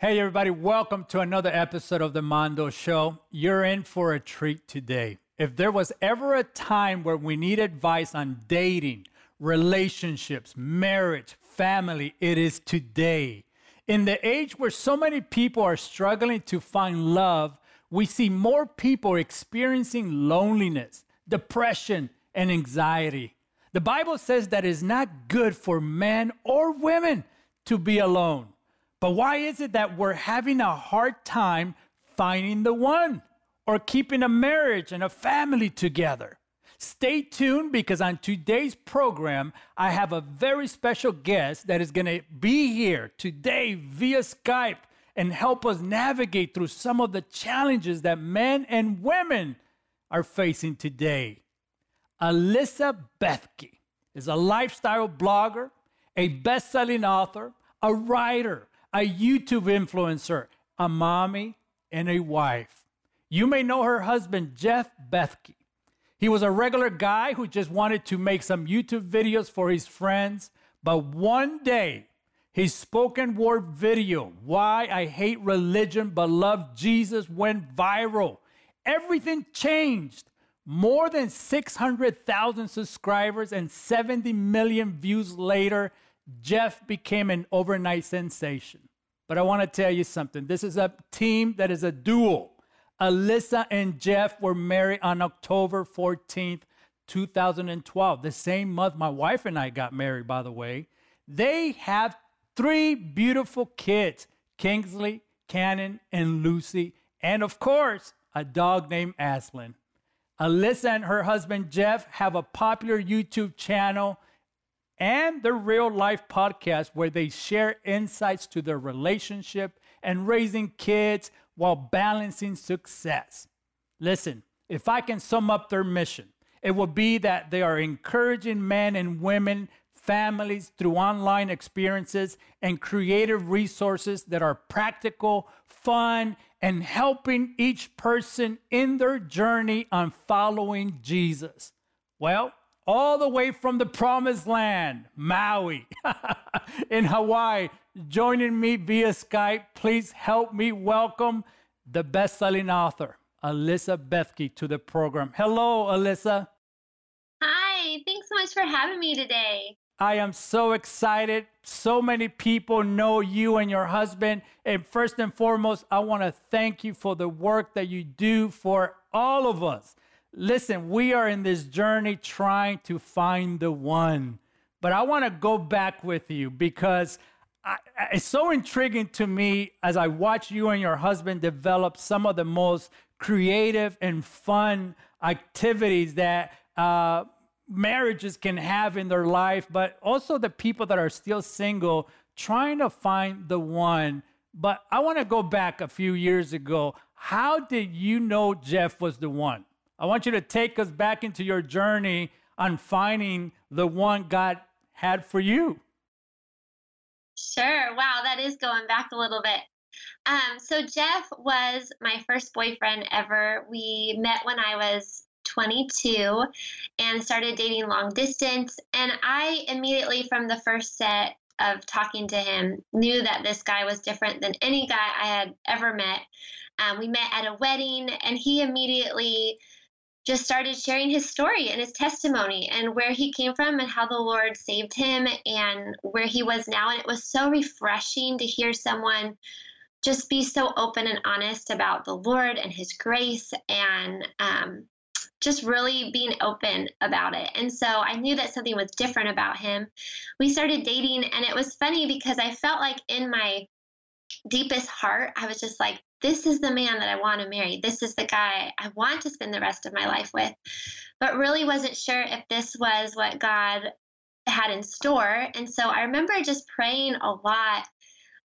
Hey, everybody, welcome to another episode of The Mondo Show. You're in for a treat today. If there was ever a time where we need advice on dating, relationships, marriage, family, it is today. In the age where so many people are struggling to find love, we see more people experiencing loneliness, depression, and anxiety. The Bible says that it's not good for men or women to be alone. But why is it that we're having a hard time finding the one or keeping a marriage and a family together? Stay tuned because on today's program, I have a very special guest that is going to be here today via Skype and help us navigate through some of the challenges that men and women are facing today. Alyssa Bethke is a lifestyle blogger, a best selling author, a writer, a YouTube influencer, a mommy, and a wife. You may know her husband, Jeff Bethke. He was a regular guy who just wanted to make some YouTube videos for his friends, but one day, his spoken word video, Why I Hate Religion But Love Jesus, went viral. Everything changed. More than 600,000 subscribers and 70 million views later, Jeff became an overnight sensation. But I want to tell you something. This is a team that is a duo. Alyssa and Jeff were married on October 14th, 2012, the same month my wife and I got married, by the way. They have three beautiful kids Kingsley, Cannon, and Lucy, and of course, a dog named Aslan. Alyssa and her husband Jeff have a popular YouTube channel and the real life podcast where they share insights to their relationship and raising kids while balancing success. Listen, if I can sum up their mission, it will be that they are encouraging men and women, families through online experiences and creative resources that are practical, fun, and helping each person in their journey on following Jesus. Well, all the way from the promised land, Maui, in Hawaii, joining me via Skype. Please help me welcome the best selling author, Alyssa Bethke, to the program. Hello, Alyssa. Hi, thanks so much for having me today. I am so excited. So many people know you and your husband. And first and foremost, I want to thank you for the work that you do for all of us Listen, we are in this journey trying to find the one. But I want to go back with you because I, it's so intriguing to me as I watch you and your husband develop some of the most creative and fun activities that uh, marriages can have in their life, but also the people that are still single trying to find the one. But I want to go back a few years ago. How did you know Jeff was the one? I want you to take us back into your journey on finding the one God had for you. Sure. Wow, that is going back a little bit. Um, so, Jeff was my first boyfriend ever. We met when I was 22 and started dating long distance. And I immediately, from the first set of talking to him, knew that this guy was different than any guy I had ever met. Um, we met at a wedding, and he immediately just started sharing his story and his testimony and where he came from and how the Lord saved him and where he was now. And it was so refreshing to hear someone just be so open and honest about the Lord and his grace and um, just really being open about it. And so I knew that something was different about him. We started dating, and it was funny because I felt like in my deepest heart, I was just like, this is the man that I want to marry. This is the guy I want to spend the rest of my life with. But really wasn't sure if this was what God had in store. And so I remember just praying a lot,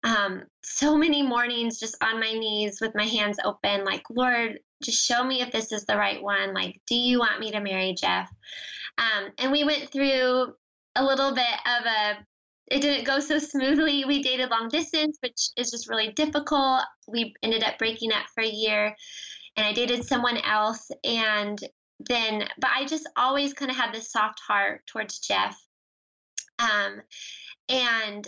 um, so many mornings just on my knees with my hands open, like, Lord, just show me if this is the right one. Like, do you want me to marry Jeff? Um, and we went through a little bit of a it didn't go so smoothly. We dated long distance, which is just really difficult. We ended up breaking up for a year, and I dated someone else. And then, but I just always kind of had this soft heart towards Jeff. Um, and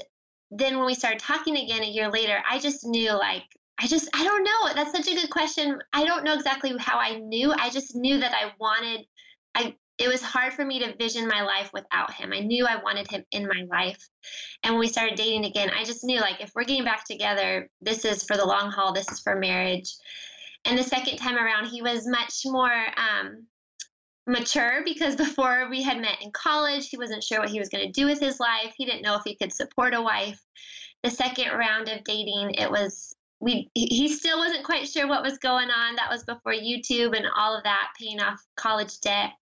then when we started talking again a year later, I just knew like I just I don't know. That's such a good question. I don't know exactly how I knew. I just knew that I wanted I it was hard for me to vision my life without him. I knew I wanted him in my life. And when we started dating again, I just knew like if we're getting back together, this is for the long haul, this is for marriage. And the second time around, he was much more um, mature because before we had met in college, he wasn't sure what he was going to do with his life. He didn't know if he could support a wife. The second round of dating, it was we he still wasn't quite sure what was going on. That was before YouTube and all of that, paying off college debt.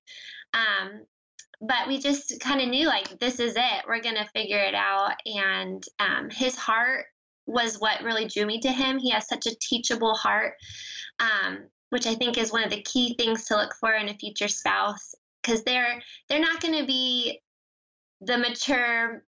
Um, but we just kind of knew like this is it. We're gonna figure it out. And um, his heart was what really drew me to him. He has such a teachable heart, um, which I think is one of the key things to look for in a future spouse because they're they're not going to be the mature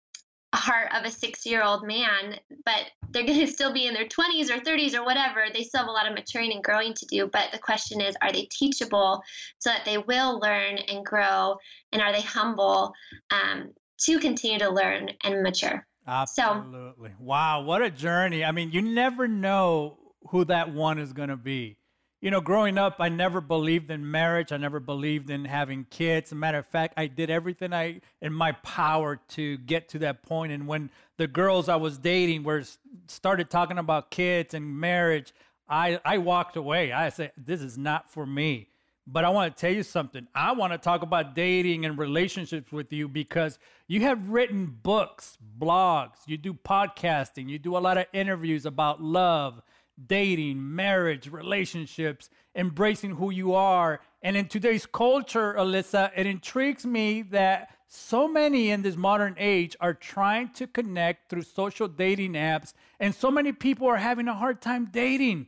heart of a six year old man, but they're going to still be in their 20s or 30s or whatever. They still have a lot of maturing and growing to do. But the question is, are they teachable so that they will learn and grow? And are they humble um, to continue to learn and mature? Absolutely. So, wow. What a journey. I mean, you never know who that one is going to be you know, growing up, I never believed in marriage. I never believed in having kids. As a matter of fact, I did everything I in my power to get to that point. And when the girls I was dating were started talking about kids and marriage, I I walked away. I said, "This is not for me." But I want to tell you something. I want to talk about dating and relationships with you because you have written books, blogs, you do podcasting, you do a lot of interviews about love dating, marriage, relationships, embracing who you are. And in today's culture, Alyssa, it intrigues me that so many in this modern age are trying to connect through social dating apps, and so many people are having a hard time dating.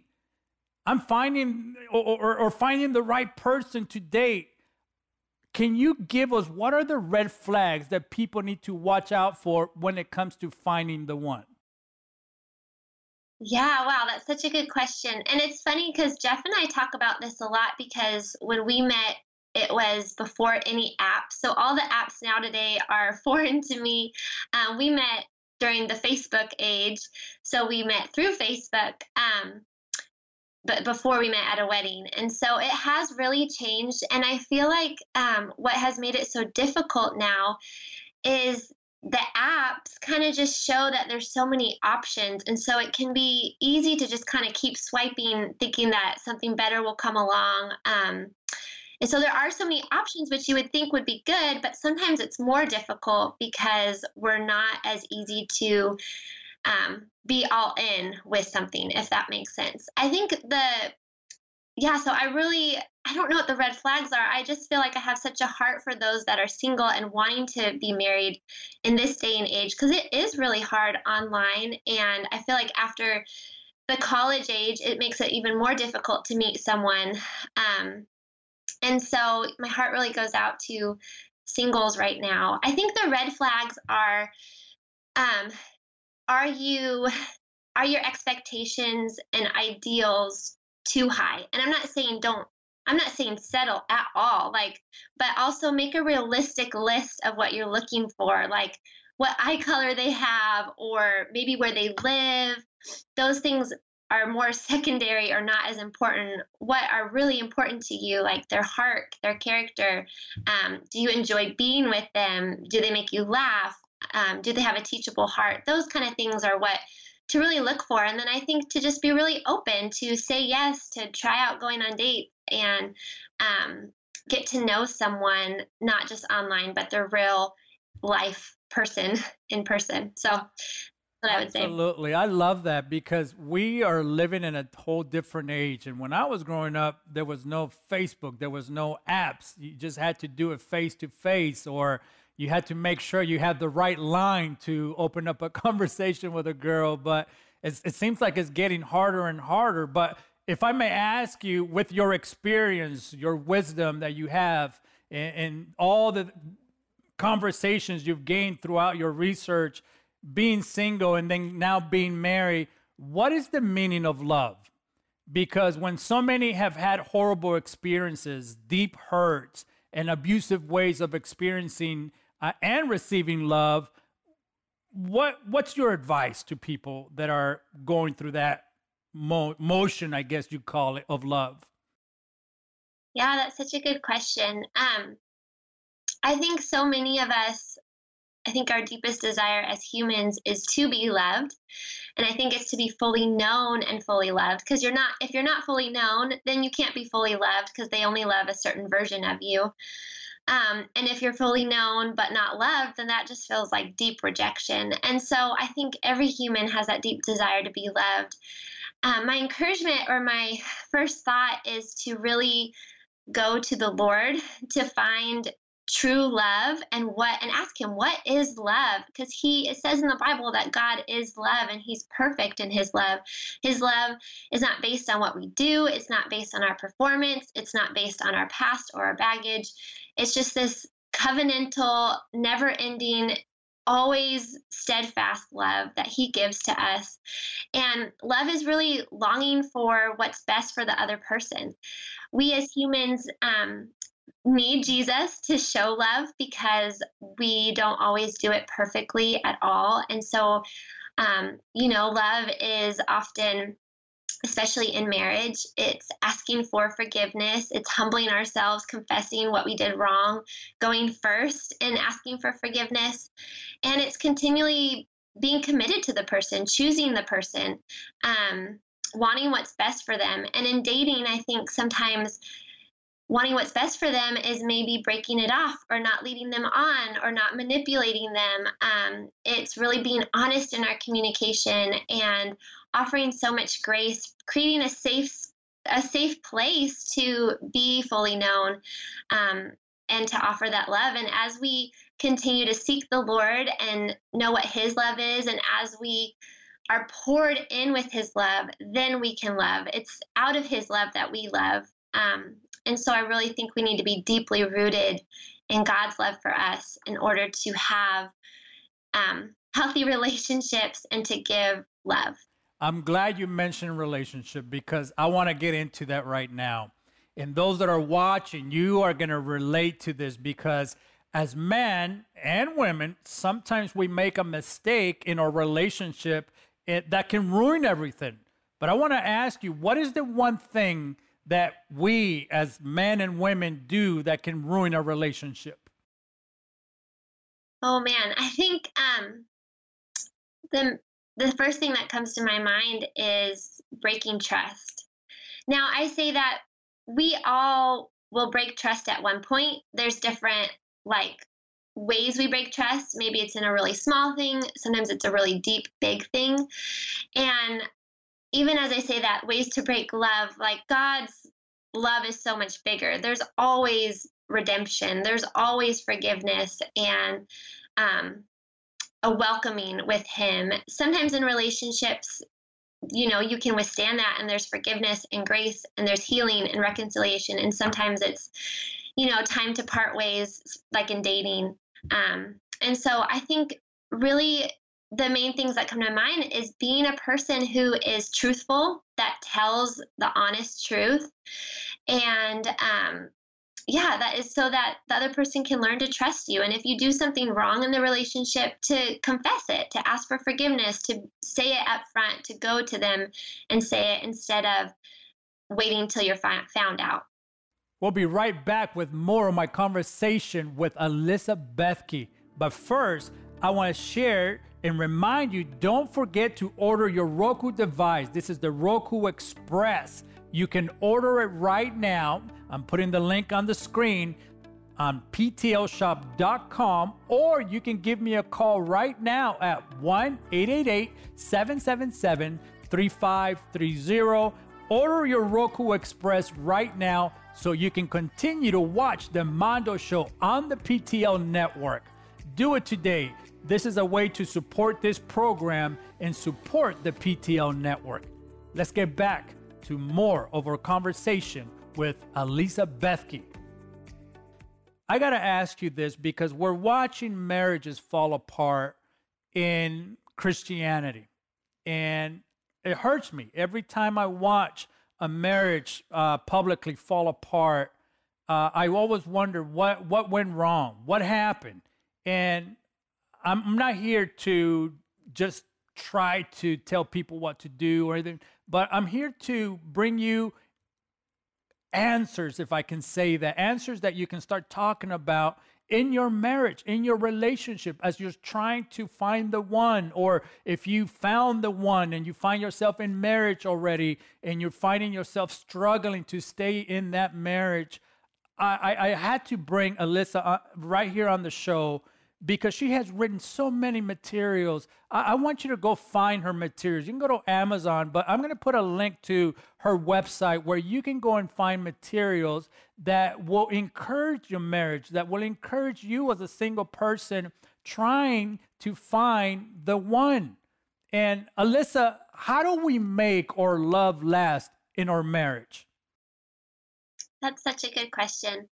I'm finding or, or, or finding the right person to date. Can you give us what are the red flags that people need to watch out for when it comes to finding the one? Yeah, wow, that's such a good question. And it's funny because Jeff and I talk about this a lot because when we met, it was before any apps. So all the apps now today are foreign to me. Um, we met during the Facebook age. So we met through Facebook. Um, but before we met at a wedding. And so it has really changed. And I feel like um, what has made it so difficult now is the apps kind of just show that there's so many options and so it can be easy to just kind of keep swiping thinking that something better will come along um, and so there are so many options which you would think would be good but sometimes it's more difficult because we're not as easy to um, be all in with something if that makes sense. I think the yeah, so I really I don't know what the red flags are. I just feel like I have such a heart for those that are single and wanting to be married in this day and age because it is really hard online and I feel like after the college age it makes it even more difficult to meet someone. Um, and so my heart really goes out to singles right now. I think the red flags are um, are you are your expectations and ideals too high. And I'm not saying don't I'm not saying settle at all, like, but also make a realistic list of what you're looking for, like what eye color they have, or maybe where they live. Those things are more secondary or not as important. What are really important to you, like their heart, their character? Um, do you enjoy being with them? Do they make you laugh? Um, do they have a teachable heart? Those kind of things are what to really look for. And then I think to just be really open to say yes, to try out going on dates and um, get to know someone, not just online, but the real life person in person. So what I would say. Absolutely. I love that because we are living in a whole different age. And when I was growing up, there was no Facebook, there was no apps. You just had to do it face to face or you had to make sure you had the right line to open up a conversation with a girl, but it seems like it's getting harder and harder. But if I may ask you, with your experience, your wisdom that you have, and, and all the conversations you've gained throughout your research, being single and then now being married, what is the meaning of love? Because when so many have had horrible experiences, deep hurts, and abusive ways of experiencing uh, and receiving love, what what's your advice to people that are going through that mo- motion, I guess you call it, of love? Yeah, that's such a good question. Um, I think so many of us, I think our deepest desire as humans is to be loved. And I think it's to be fully known and fully loved. Because you're not, if you're not fully known, then you can't be fully loved because they only love a certain version of you. Um, and if you're fully known but not loved, then that just feels like deep rejection. And so I think every human has that deep desire to be loved. Um, my encouragement or my first thought is to really go to the Lord to find true love and what and ask him what is love? Because he it says in the bible that god is love and he's perfect in his love. His love is not based on what we do. It's not based on our performance. It's not based on our past or our baggage it's just this covenantal never ending always steadfast love that he gives to us. And love is really longing for what's best for the other person. We as humans um, need Jesus to show love because we don't always do it perfectly at all. And so, um, you know, love is often especially in marriage. It's asking for forgiveness, it's humbling ourselves, confessing what we did wrong, going first and asking for forgiveness. And it's continually being committed to the person, choosing the person, um, wanting what's best for them. And in dating, I think sometimes wanting what's best for them is maybe breaking it off or not leading them on or not manipulating them. Um, it's really being honest in our communication and offering so much grace, creating a safe a safe place to be fully known um, and to offer that love. And as we continue to seek the Lord and know what His love is, and as we are poured in with His love, then we can love. It's out of His love that we love. Um, and so I really think we need to be deeply rooted in God's love for us in order to have um, healthy relationships and to give love. I'm glad you mentioned relationship because I want to get into that right now. And those that are watching, you are going to relate to this because as men and women, sometimes we make a mistake in our relationship that can ruin everything. But I want to ask you, what is the one thing that we as men and women do that can ruin a relationship? Oh man, I think um, the the first thing that comes to my mind is breaking trust. Now, I say that we all will break trust at one point. There's different like ways we break trust. Maybe it's in a really small thing, sometimes it's a really deep, big thing. And even as I say that, ways to break love, like God's love is so much bigger. There's always redemption, there's always forgiveness, and um, a welcoming with him. Sometimes in relationships, you know, you can withstand that and there's forgiveness and grace and there's healing and reconciliation. And sometimes it's, you know, time to part ways, like in dating. Um, and so I think really the main things that come to mind is being a person who is truthful, that tells the honest truth, and um, yeah, that is so that the other person can learn to trust you. And if you do something wrong in the relationship, to confess it, to ask for forgiveness, to say it up front, to go to them and say it instead of waiting until you're found out. We'll be right back with more of my conversation with Alyssa Bethke. But first, I want to share and remind you don't forget to order your Roku device. This is the Roku Express. You can order it right now. I'm putting the link on the screen on ptlshop.com or you can give me a call right now at 1-888-777-3530. Order your Roku Express right now so you can continue to watch the Mondo Show on the PTL network. Do it today. This is a way to support this program and support the PTL network. Let's get back to more of our conversation with Alyssa Bethke. I got to ask you this because we're watching marriages fall apart in Christianity. And it hurts me every time I watch a marriage uh, publicly fall apart. Uh, I always wonder what what went wrong, what happened, and I'm not here to just try to tell people what to do or anything, but I'm here to bring you answers, if I can say that, answers that you can start talking about in your marriage, in your relationship, as you're trying to find the one, or if you found the one and you find yourself in marriage already and you're finding yourself struggling to stay in that marriage. I, I, had to bring Alyssa uh, right here on the show because she has written so many materials. I, I, want you to go find her materials. You can go to Amazon, but I'm going to put a link to her website where you can go and find materials that will encourage your marriage, that will encourage you as a single person trying to find the one. And Alyssa, how do we make our love last in our marriage? That's such a good question.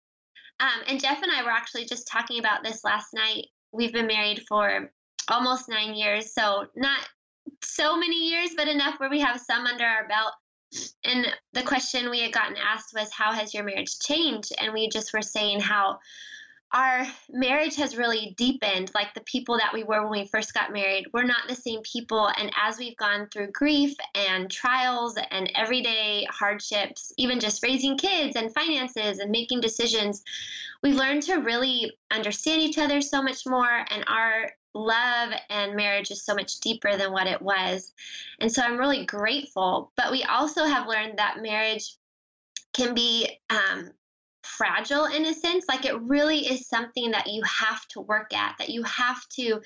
Um, and Jeff and I were actually just talking about this last night. We've been married for almost nine years, so not so many years, but enough where we have some under our belt. And the question we had gotten asked was, How has your marriage changed? And we just were saying how our marriage has really deepened like the people that we were when we first got married we're not the same people. And as we've gone through grief and trials and everyday hardships even just raising kids and finances and making decisions we've learned to really understand each other so much more. And our love and marriage is so much deeper than what it was. And so i'm really grateful. But we also have learned that marriage can be um, fragile in a sense. Like it really is something that you have to work at, that you have to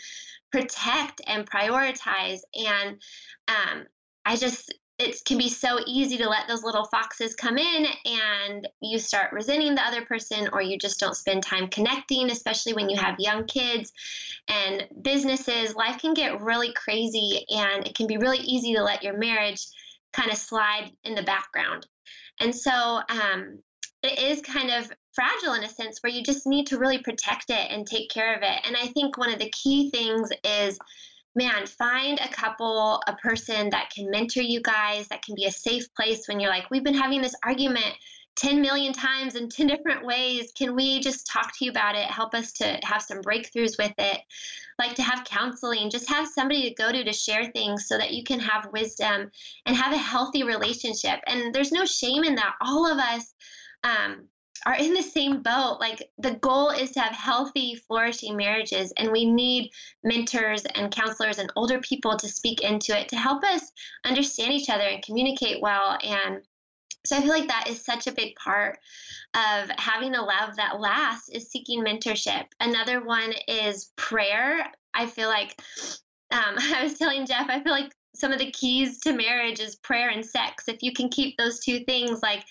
protect and prioritize. And um, I just, it can be so easy to let those little foxes come in and you start resenting the other person or you just don't spend time connecting especially when you have young kids and businesses life can get really crazy and it can be really easy to let your marriage kind of slide in the background and so um, it is kind of fragile in a sense where you just need to really protect it and take care of it. And I think one of the key things is man, find a couple, a person that can mentor you guys, that can be a safe place when you're like, we've been having this argument 10 million times in 10 different ways. Can we just talk to you about it? Help us to have some breakthroughs with it. Like to have counseling, just have somebody to go to to share things so that you can have wisdom and have a healthy relationship. And there's no shame in that. All of us um, are in the same boat. Like the goal is to have healthy, flourishing marriages, and we need mentors and counselors and older people to speak into it to help us understand each other and communicate well. And so I feel like that is such a big part of having a love that lasts is seeking mentorship. Another one is prayer. I feel like um, I was telling Jeff, I feel like some of the keys to marriage is prayer and sex. If you can keep those two things, like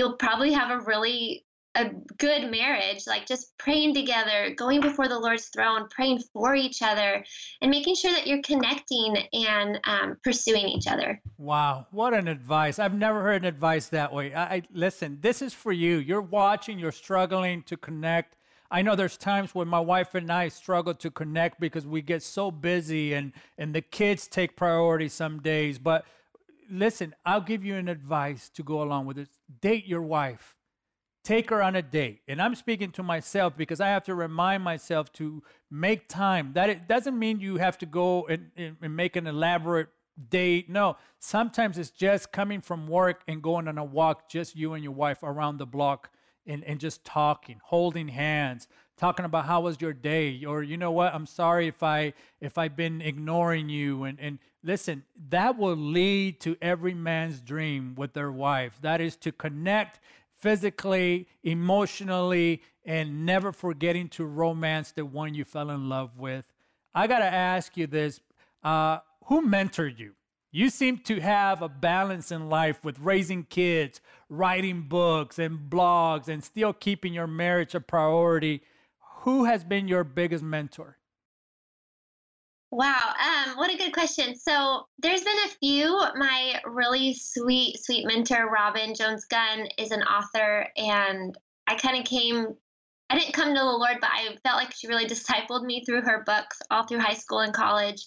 you'll probably have a really a good marriage, like just praying together, going before the Lord's throne, praying for each other, and making sure that you're connecting and um, pursuing each other. Wow, what an advice! I've never heard an advice that way. I, I listen. This is for you. You're watching. You're struggling to connect. I know there's times when my wife and I struggle to connect because we get so busy and and the kids take priority some days, but listen, I'll give you an advice to go along with it. Date your wife. Take her on a date. And I'm speaking to myself because I have to remind myself to make time. That it doesn't mean you have to go and, and make an elaborate date. No, sometimes it's just coming from work and going on a walk, just you and your wife around the block and, and just talking, holding hands, talking about how was your day or you know what i'm sorry if i if i've been ignoring you and and listen that will lead to every man's dream with their wife that is to connect physically emotionally and never forgetting to romance the one you fell in love with. I got to ask you this uh, who mentored you? You seem to have a balance in life with raising kids, writing books and blogs, and still keeping your marriage a priority who has been your biggest mentor? Wow, um, what a good question. So there's been a few. My really sweet, sweet mentor, Robin Jones Gunn, is an author, and I kind of came I didn't come to the Lord, but I felt like she really discipled me through her books all through high school and college.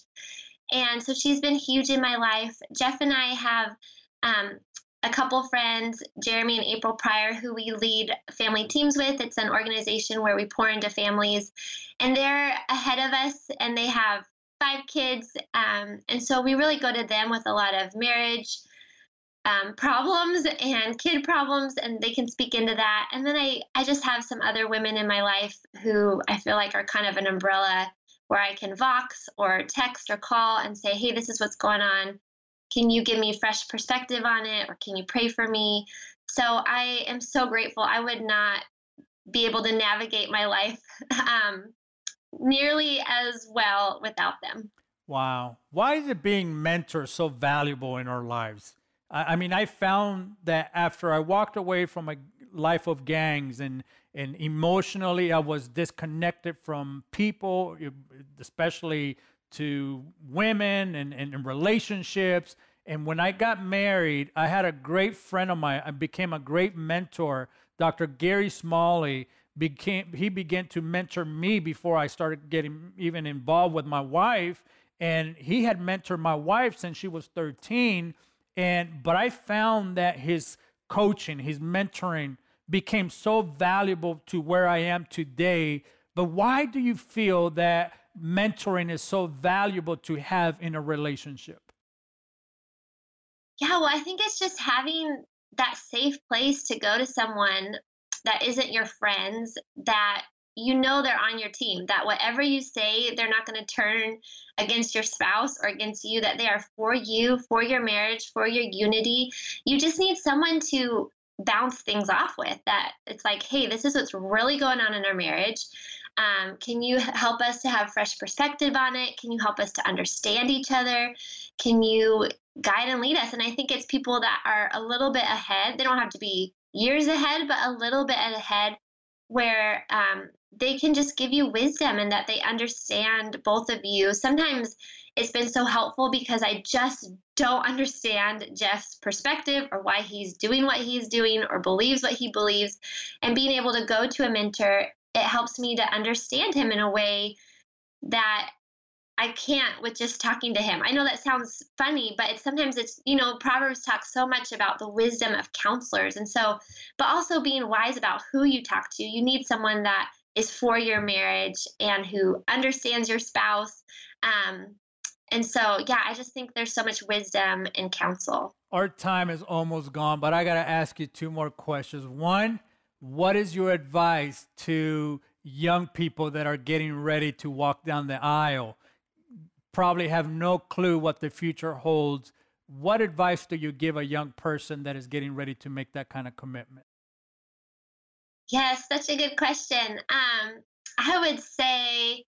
And so she's been huge in my life. Jeff and I have um, a couple friends, Jeremy and April Pryor, who we lead family teams with. It's an organization where we pour into families, and they're ahead of us, and they have five kids. Um, and so we really go to them with a lot of marriage um, problems and kid problems, and they can speak into that. And then I, I just have some other women in my life who I feel like are kind of an umbrella where I can vox or text or call and say, hey, this is what's going on. Can you give me fresh perspective on it, or can you pray for me? So I am so grateful. I would not be able to navigate my life um, nearly as well without them. Wow. Why is it being mentor so valuable in our lives? I, I mean, I found that after I walked away from a life of gangs and and emotionally I was disconnected from people, especially to women and, and, and relationships. And when I got married, I had a great friend of mine. I became a great mentor. Dr. Gary Smalley became he began to mentor me before I started getting even involved with my wife. And he had mentored my wife since she was 13 and but I found that his coaching, his mentoring became so valuable to where I am today. But why do you feel that mentoring is so valuable to have in a relationship? Yeah, well, I think it's just having that safe place to go to someone that isn't your friends that you know they're on your team that whatever you say they're not going to turn against your spouse or against you that they are for you for your marriage for your unity you just need someone to bounce things off with that it's like hey this is what's really going on in our marriage um, can you help us to have fresh perspective on it can you help us to understand each other can you guide and lead us and i think it's people that are a little bit ahead they don't have to be years ahead but a little bit ahead where um, they can just give you wisdom and that they understand both of you. Sometimes it's been so helpful because I just don't understand Jeff's perspective or why he's doing what he's doing or believes what he believes. And being able to go to a mentor, it helps me to understand him in a way that I can't with just talking to him. I know that sounds funny, but it's sometimes it's, you know, Proverbs talks so much about the wisdom of counselors. And so, but also being wise about who you talk to. You need someone that is for your marriage and who understands your spouse. Um, and so, yeah, I just think there's so much wisdom in counsel. Our time is almost gone, but I got to ask you two more questions. One, what is your advice to young people that are getting ready to walk down the aisle? probably have no clue what the future holds. What advice do you give a young person that is getting ready to make that kind of commitment? Yes, such a good question. Um, I would say,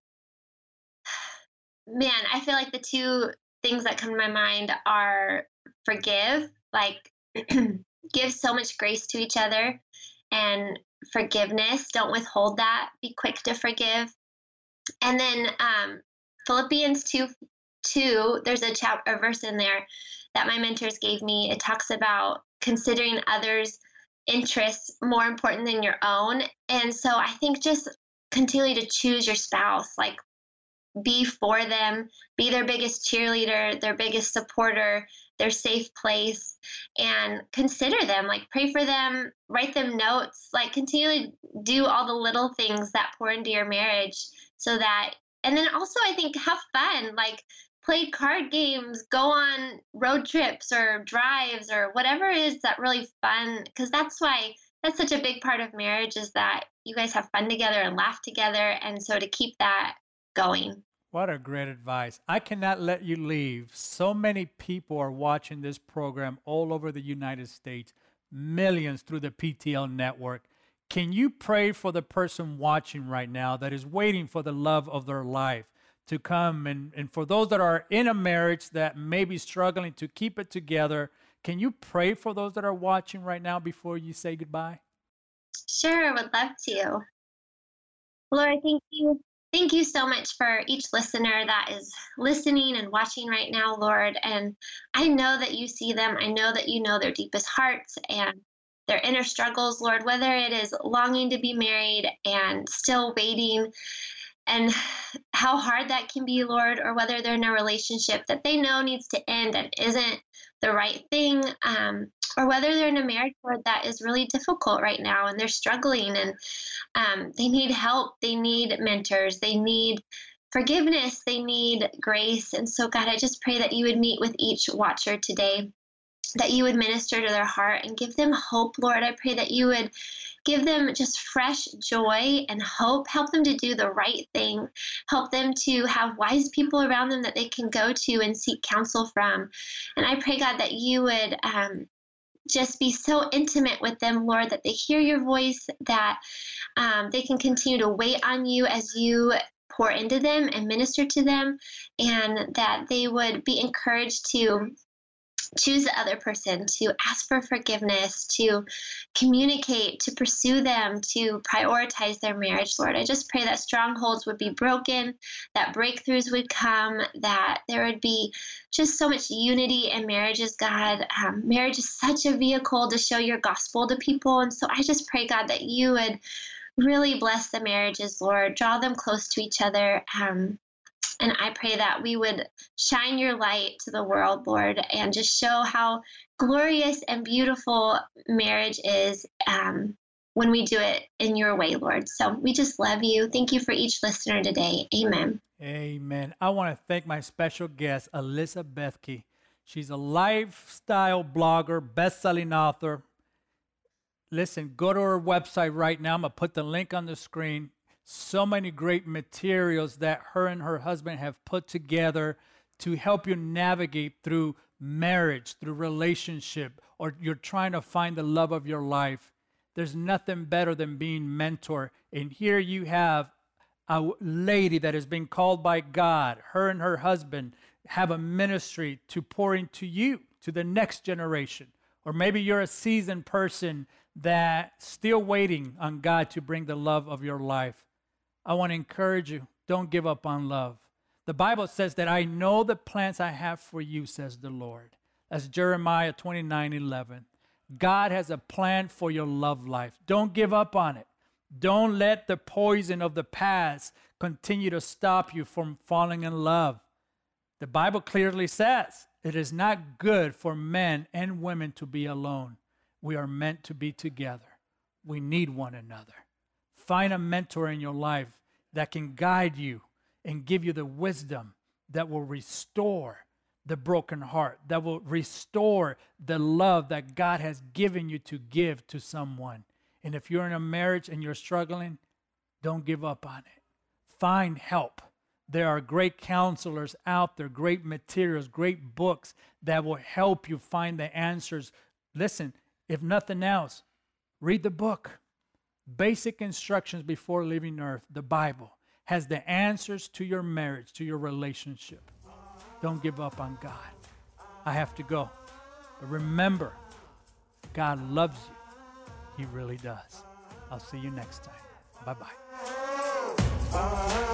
man, I feel like the two things that come to my mind are forgive, like give so much grace to each other, and forgiveness. Don't withhold that. Be quick to forgive. And then um, Philippians 2 2, there's a chapter a verse in there that my mentors gave me. It talks about considering others' interests more important than your own. And so I think just continue to choose your spouse, like be for them, be their biggest cheerleader, their biggest supporter, their safe place, and consider them. Like pray for them, write them notes, like continue to do all the little things that pour into your marriage so that and then also I think have fun, like play card games, go on road trips or drives or whatever is that really fun because that's why that's such a big part of marriage is that you guys have fun together and laugh together and so to keep that going. What a great advice. I cannot let you leave. So many people are watching this program all over the United States, millions through the PTL network. Can you pray for the person watching right now that is waiting for the love of their life to come? And, and for those that are in a marriage that may be struggling to keep it together, can you pray for those that are watching right now before you say goodbye? Sure, would love to. Lord, thank you. Thank you so much for each listener that is listening and watching right now, Lord. And I know that you see them. I know that you know their deepest hearts. And their inner struggles, Lord, whether it is longing to be married and still waiting and how hard that can be, Lord, or whether they're in a relationship that they know needs to end and isn't the right thing, um, or whether they're in a marriage, Lord, that is really difficult right now and they're struggling and um, they need help, they need mentors, they need forgiveness, they need grace. And so, God, I just pray that you would meet with each watcher today that you would minister to their heart and give them hope, Lord. I pray that you would give them just fresh joy and hope. Help them to do the right thing. Help them to have wise people around them that they can go to and seek counsel from. And I pray, God, that you would. Um, just be so intimate with them, Lord, that they hear your voice, that um, they can continue to wait on you as you pour into them and minister to them, and that they would be encouraged to choose the other person, to ask for forgiveness, to communicate, to pursue them, to prioritize their marriage, Lord. I just pray that strongholds would be broken, that breakthroughs would come, that there would be just so much unity in marriages, God. Um, marriage is such a vehicle to show your gospel to people. And so I just pray, God, that you would really bless the marriages, Lord. Draw them close to each other. Um, and I pray that we would shine your light to the world, Lord, and just show how glorious and beautiful marriage is um, when we do it in your way, Lord. So we just love you. Thank you for each listener today. Amen. Amen. I want to thank my special guest, Alyssa Bethke. She's a lifestyle blogger, best-selling author. Listen, go to her website right now. I'm to put the link on the screen so many great materials that her and her husband have put together to help you navigate through marriage, through relationship, or you're trying to find the love of your life. There's nothing better than being mentor. And here you have a lady that has been called by God, her and her husband have a ministry to pour into you, to the next generation. Or maybe you're a seasoned person that still waiting on God to bring the love of your life. I want to encourage you don't give up on love. The Bible says that I know the plans I have for you, says the Lord. That's Jeremiah 29 11. God has a plan for your love life. Don't give up on it. Don't let the poison of the past continue to stop you from falling in love. The Bible clearly says it is not good for men and women to be alone. We are meant to be together. We need one another. Find a mentor in your life that can guide you and give you the wisdom that will restore the broken heart, that will restore the love that God has given you to give to someone. And if you're in a marriage and you're struggling, don't give up on it. Find help. There are great counselors out there, great materials, great books that will help you find the answers. Listen, if nothing else, read the book basic instructions before leaving earth, the Bible, has the answers to your marriage, to your relationship. Don't give up on God. I have to go. But remember, God loves you. He really does. I'll see you next time. Bye bye.